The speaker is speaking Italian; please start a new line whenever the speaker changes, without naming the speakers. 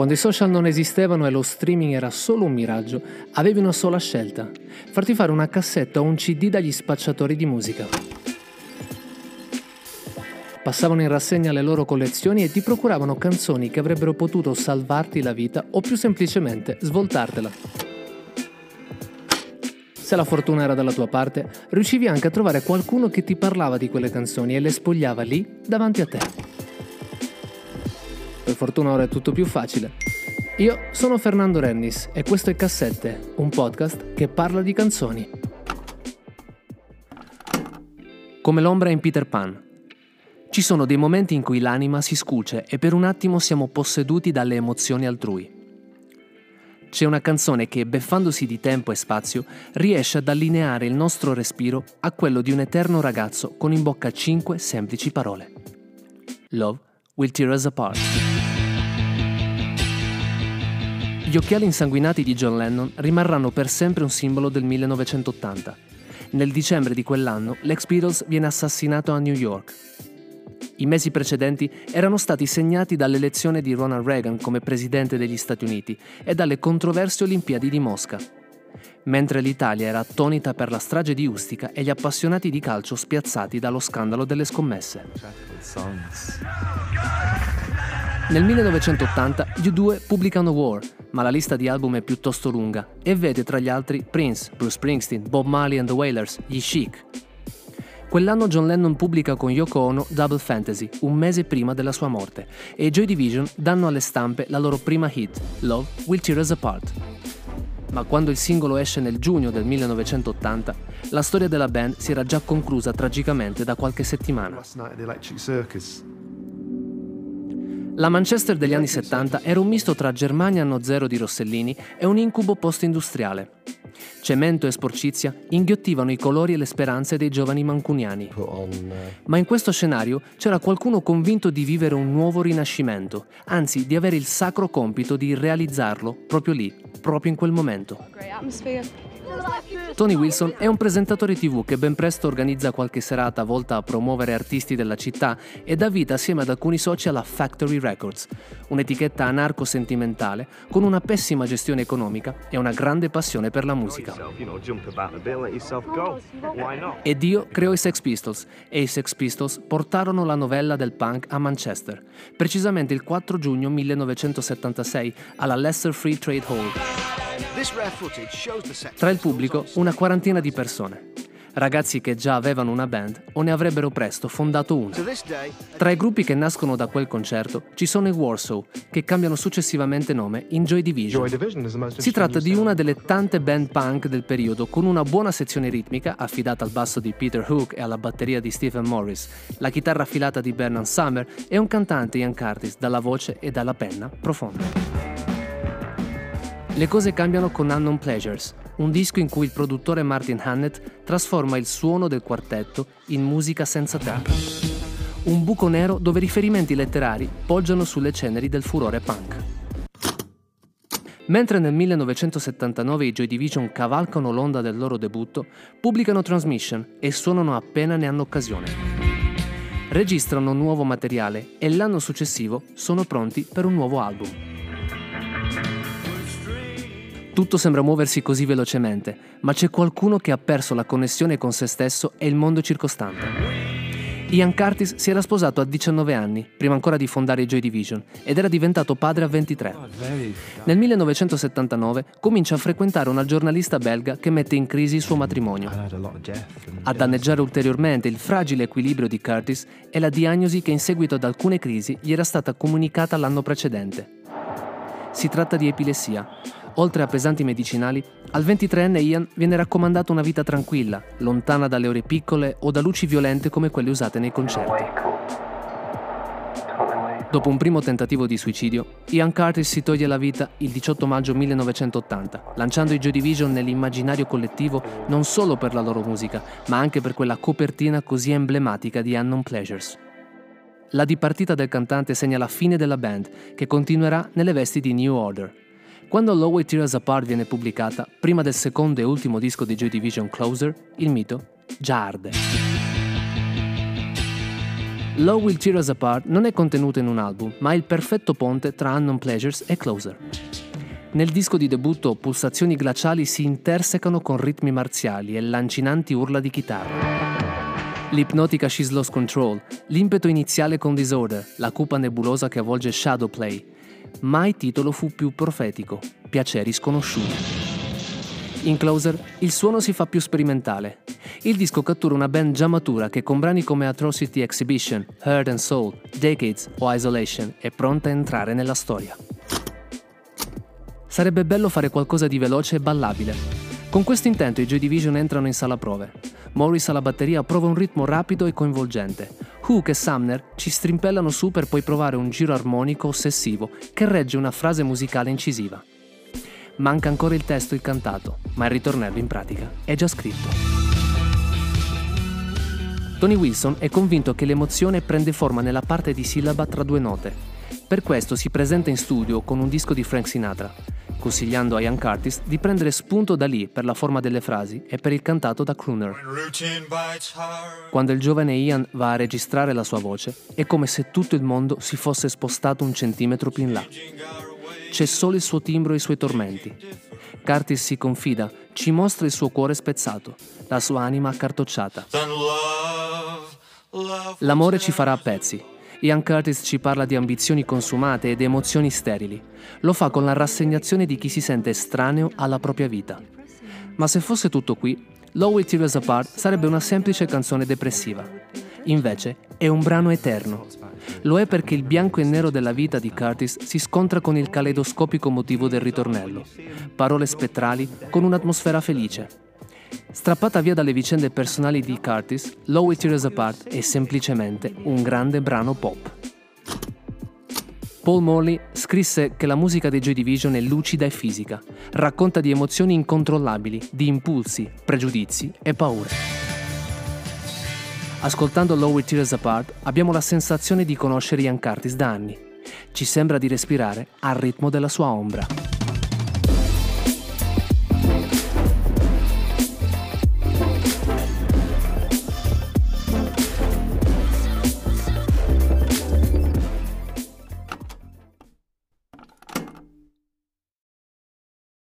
Quando i social non esistevano e lo streaming era solo un miraggio, avevi una sola scelta, farti fare una cassetta o un CD dagli spacciatori di musica. Passavano in rassegna le loro collezioni e ti procuravano canzoni che avrebbero potuto salvarti la vita o più semplicemente svoltartela. Se la fortuna era dalla tua parte, riuscivi anche a trovare qualcuno che ti parlava di quelle canzoni e le spogliava lì davanti a te. Fortuna ora è tutto più facile. Io sono Fernando Rennis e questo è Cassette, un podcast che parla di canzoni. Come l'ombra in Peter Pan, ci sono dei momenti in cui l'anima si scuce e per un attimo siamo posseduti dalle emozioni altrui. C'è una canzone che, beffandosi di tempo e spazio, riesce ad allineare il nostro respiro a quello di un eterno ragazzo con in bocca cinque semplici parole. Love will tear us apart. Gli occhiali insanguinati di John Lennon rimarranno per sempre un simbolo del 1980. Nel dicembre di quell'anno l'ex Beatles viene assassinato a New York i mesi precedenti erano stati segnati dall'elezione di Ronald Reagan come presidente degli Stati Uniti e dalle controverse Olimpiadi di Mosca. Mentre l'Italia era attonita per la strage di Ustica e gli appassionati di calcio spiazzati dallo scandalo delle scommesse. Nel 1980 gli U2 pubblicano War, ma la lista di album è piuttosto lunga e vede tra gli altri Prince, Bruce Springsteen, Bob Marley and the Wailers, gli Chic, Quell'anno John Lennon pubblica con Yoko Ono Double Fantasy, un mese prima della sua morte, e Joy Division danno alle stampe la loro prima hit, Love Will Tear Us Apart. Ma quando il singolo esce nel giugno del 1980, la storia della band si era già conclusa tragicamente da qualche settimana. La Manchester degli anni 70 era un misto tra Germania anno zero di Rossellini e un incubo post-industriale. Cemento e sporcizia inghiottivano i colori e le speranze dei giovani mancuniani. Ma in questo scenario c'era qualcuno convinto di vivere un nuovo rinascimento, anzi di avere il sacro compito di realizzarlo proprio lì, proprio in quel momento. Tony Wilson è un presentatore tv che ben presto organizza qualche serata volta a promuovere artisti della città e dà vita assieme ad alcuni soci alla Factory Records, un'etichetta anarco-sentimentale con una pessima gestione economica e una grande passione per la musica. E Dio creò i Sex Pistols e i Sex Pistols portarono la novella del punk a Manchester, precisamente il 4 giugno 1976 alla Leicester Free Trade Hall. Tra il pubblico una quarantina di persone. Ragazzi che già avevano una band o ne avrebbero presto fondato una. Tra i gruppi che nascono da quel concerto ci sono i Warsaw, che cambiano successivamente nome in Joy Division. Si tratta di una delle tante band punk del periodo con una buona sezione ritmica affidata al basso di Peter Hook e alla batteria di Stephen Morris, la chitarra affilata di Bernard Summer e un cantante Ian Curtis dalla voce e dalla penna profonda. Le cose cambiano con Unknown Pleasures, un disco in cui il produttore Martin Hannett trasforma il suono del quartetto in musica senza tempo. Un buco nero dove riferimenti letterari poggiano sulle ceneri del furore punk. Mentre nel 1979 i Joy Division cavalcano l'onda del loro debutto, pubblicano Transmission e suonano appena ne hanno occasione. Registrano nuovo materiale e l'anno successivo sono pronti per un nuovo album. Tutto sembra muoversi così velocemente, ma c'è qualcuno che ha perso la connessione con se stesso e il mondo circostante. Ian Curtis si era sposato a 19 anni, prima ancora di fondare i Joy Division, ed era diventato padre a 23. Nel 1979 comincia a frequentare una giornalista belga che mette in crisi il suo matrimonio. A danneggiare ulteriormente il fragile equilibrio di Curtis è la diagnosi che in seguito ad alcune crisi gli era stata comunicata l'anno precedente. Si tratta di epilessia, Oltre a pesanti medicinali, al 23enne Ian viene raccomandata una vita tranquilla, lontana dalle ore piccole o da luci violente come quelle usate nei concerti. Dopo un primo tentativo di suicidio, Ian Curtis si toglie la vita il 18 maggio 1980, lanciando i Joy Division nell'immaginario collettivo non solo per la loro musica, ma anche per quella copertina così emblematica di Unknown Pleasures. La dipartita del cantante segna la fine della band, che continuerà nelle vesti di New Order, quando Low Way Tears Apart viene pubblicata, prima del secondo e ultimo disco di Joy Division Closer, il mito già arde. Low Will Tear Us Apart non è contenuto in un album, ma è il perfetto ponte tra Unknown Pleasures e Closer. Nel disco di debutto pulsazioni glaciali si intersecano con ritmi marziali e lancinanti urla di chitarra. L'ipnotica She's Lost Control, l'impeto iniziale con Disorder, la cupa nebulosa che avvolge Shadowplay. Mai titolo fu più profetico, piaceri sconosciuti. In Closer il suono si fa più sperimentale. Il disco cattura una band già matura che con brani come Atrocity Exhibition, Heart and Soul, Decades o Isolation è pronta a entrare nella storia. Sarebbe bello fare qualcosa di veloce e ballabile. Con questo intento i Joy Division entrano in sala prove. Morris alla batteria prova un ritmo rapido e coinvolgente. Hook e Sumner ci strimpellano su per poi provare un giro armonico ossessivo che regge una frase musicale incisiva. Manca ancora il testo e il cantato, ma il ritornello in pratica è già scritto. Tony Wilson è convinto che l'emozione prende forma nella parte di sillaba tra due note. Per questo si presenta in studio con un disco di Frank Sinatra, consigliando a Ian Curtis di prendere spunto da lì per la forma delle frasi e per il cantato da crooner. Quando il giovane Ian va a registrare la sua voce, è come se tutto il mondo si fosse spostato un centimetro più in là. C'è solo il suo timbro e i suoi tormenti. Curtis si confida, ci mostra il suo cuore spezzato, la sua anima accartocciata. L'amore ci farà a pezzi, Ian Curtis ci parla di ambizioni consumate ed emozioni sterili. Lo fa con la rassegnazione di chi si sente estraneo alla propria vita. Ma se fosse tutto qui, Low Will Tear Us Apart sarebbe una semplice canzone depressiva. Invece è un brano eterno. Lo è perché il bianco e nero della vita di Curtis si scontra con il caleidoscopico motivo del ritornello. Parole spettrali con un'atmosfera felice. Strappata via dalle vicende personali di Curtis, Low It Tears Apart è semplicemente un grande brano pop. Paul Morley scrisse che la musica dei Joy Division è lucida e fisica, racconta di emozioni incontrollabili, di impulsi, pregiudizi e paure. Ascoltando Low It Tears Apart abbiamo la sensazione di conoscere Ian Curtis da anni. Ci sembra di respirare al ritmo della sua ombra.